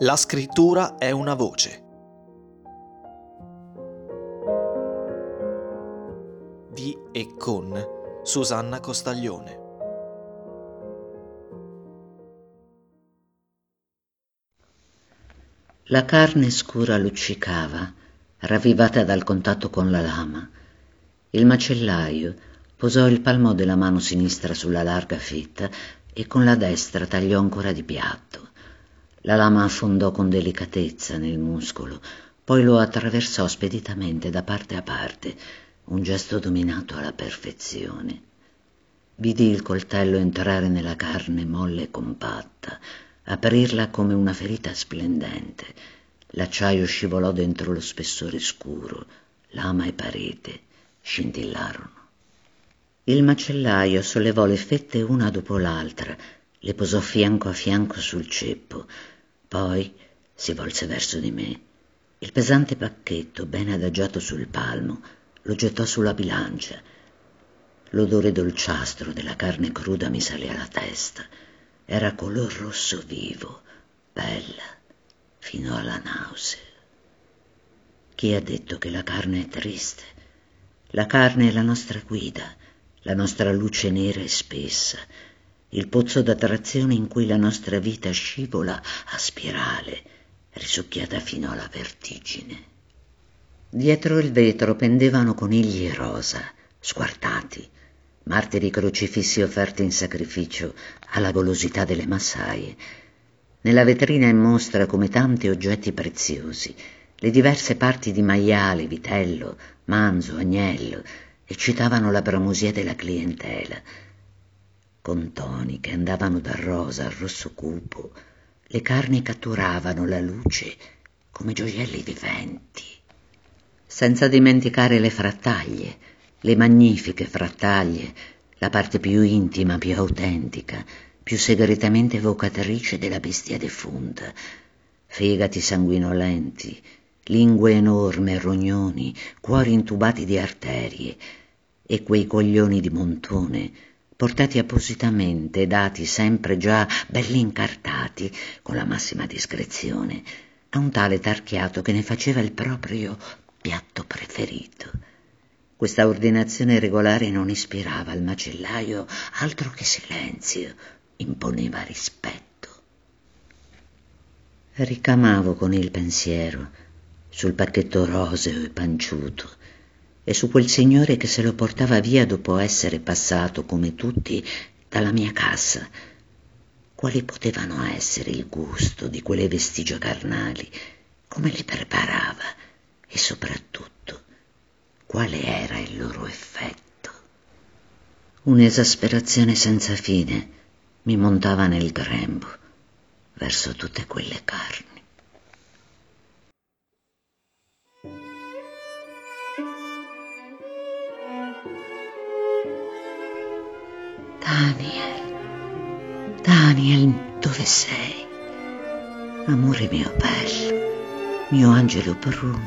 La scrittura è una voce. Di e con Susanna Costaglione. La carne scura luccicava, ravvivata dal contatto con la lama. Il macellaio posò il palmo della mano sinistra sulla larga fetta e con la destra tagliò ancora di piatto. La lama affondò con delicatezza nel muscolo, poi lo attraversò speditamente da parte a parte, un gesto dominato alla perfezione. Vidi il coltello entrare nella carne molle e compatta, aprirla come una ferita splendente. L'acciaio scivolò dentro lo spessore scuro, lama e parete scintillarono. Il macellaio sollevò le fette una dopo l'altra, le posò fianco a fianco sul ceppo, poi si volse verso di me. Il pesante pacchetto, ben adagiato sul palmo, lo gettò sulla bilancia. L'odore dolciastro della carne cruda mi salì alla testa. Era color rosso vivo, bella, fino alla nausea. Chi ha detto che la carne è triste? La carne è la nostra guida, la nostra luce nera e spessa, il pozzo d'attrazione in cui la nostra vita scivola a spirale, risucchiata fino alla vertigine. Dietro il vetro pendevano conigli rosa, squartati, martiri crocifissi offerti in sacrificio alla golosità delle massaie. Nella vetrina in mostra come tanti oggetti preziosi, le diverse parti di maiale, vitello, manzo, agnello, eccitavano la bramosia della clientela, con toni che andavano dal rosa al rosso cupo, le carni catturavano la luce come gioielli viventi. Senza dimenticare le frattaglie, le magnifiche frattaglie, la parte più intima, più autentica, più segretamente evocatrice della bestia defunta, fegati sanguinolenti, lingue enormi rognoni, cuori intubati di arterie, e quei coglioni di montone portati appositamente dati sempre già belli incartati con la massima discrezione a un tale tarchiato che ne faceva il proprio piatto preferito. Questa ordinazione regolare non ispirava al macellaio altro che silenzio, imponeva rispetto. Ricamavo con il pensiero sul pacchetto roseo e panciuto e su quel signore che se lo portava via dopo essere passato, come tutti, dalla mia cassa. Quali potevano essere il gusto di quelle vestigia carnali, come le preparava e soprattutto quale era il loro effetto. Un'esasperazione senza fine mi montava nel grembo verso tutte quelle carni. Daniel, Daniel, dove sei? Amore mio bello, mio angelo bruno,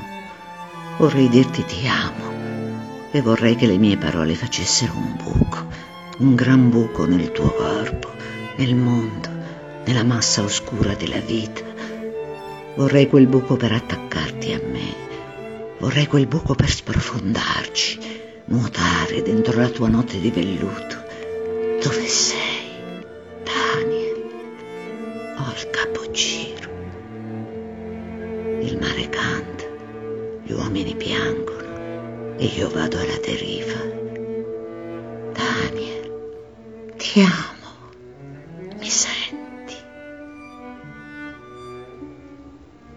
vorrei dirti ti amo e vorrei che le mie parole facessero un buco, un gran buco nel tuo corpo, nel mondo, nella massa oscura della vita. Vorrei quel buco per attaccarti a me, vorrei quel buco per sprofondarci, nuotare dentro la tua notte di velluto dove sei, Daniel? Ho il capogiro. Il mare canta, gli uomini piangono e io vado alla deriva. Daniel, ti amo. Mi senti?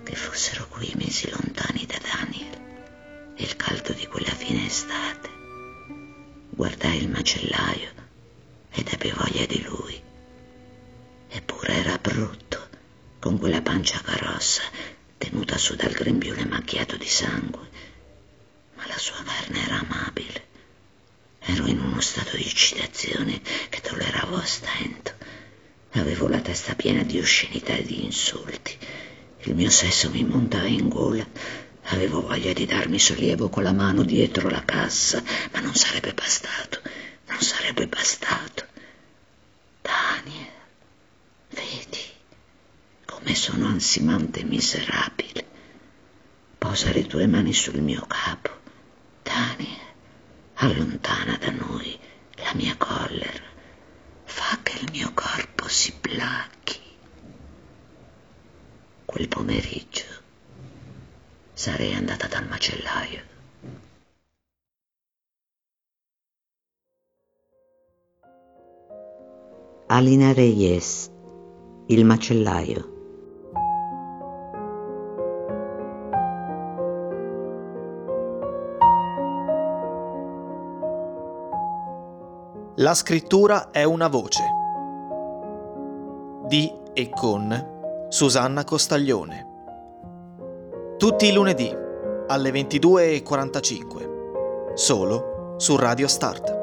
Che fossero qui mesi lontani da Daniel e il caldo di quella fine estate. Guardai il macellaio ed ebbe voglia di lui. Eppure era brutto, con quella pancia carossa tenuta su dal grembiule macchiato di sangue, ma la sua carne era amabile. Ero in uno stato di eccitazione che tolleravo a stento. Avevo la testa piena di oscenità e di insulti. Il mio sesso mi montava in gola. Avevo voglia di darmi sollievo con la mano dietro la cassa, ma non sarebbe bastato non sarebbe bastato. Daniel, vedi come sono ansimante e miserabile. Posa le tue mani sul mio capo. Daniel, allontana da noi la mia collera. Fa che il mio corpo si placchi. Quel pomeriggio sarei andata dal macellaio. Alina Reyes, il macellaio. La scrittura è una voce. Di e con Susanna Costaglione. Tutti i lunedì alle 22.45. Solo su Radio Start.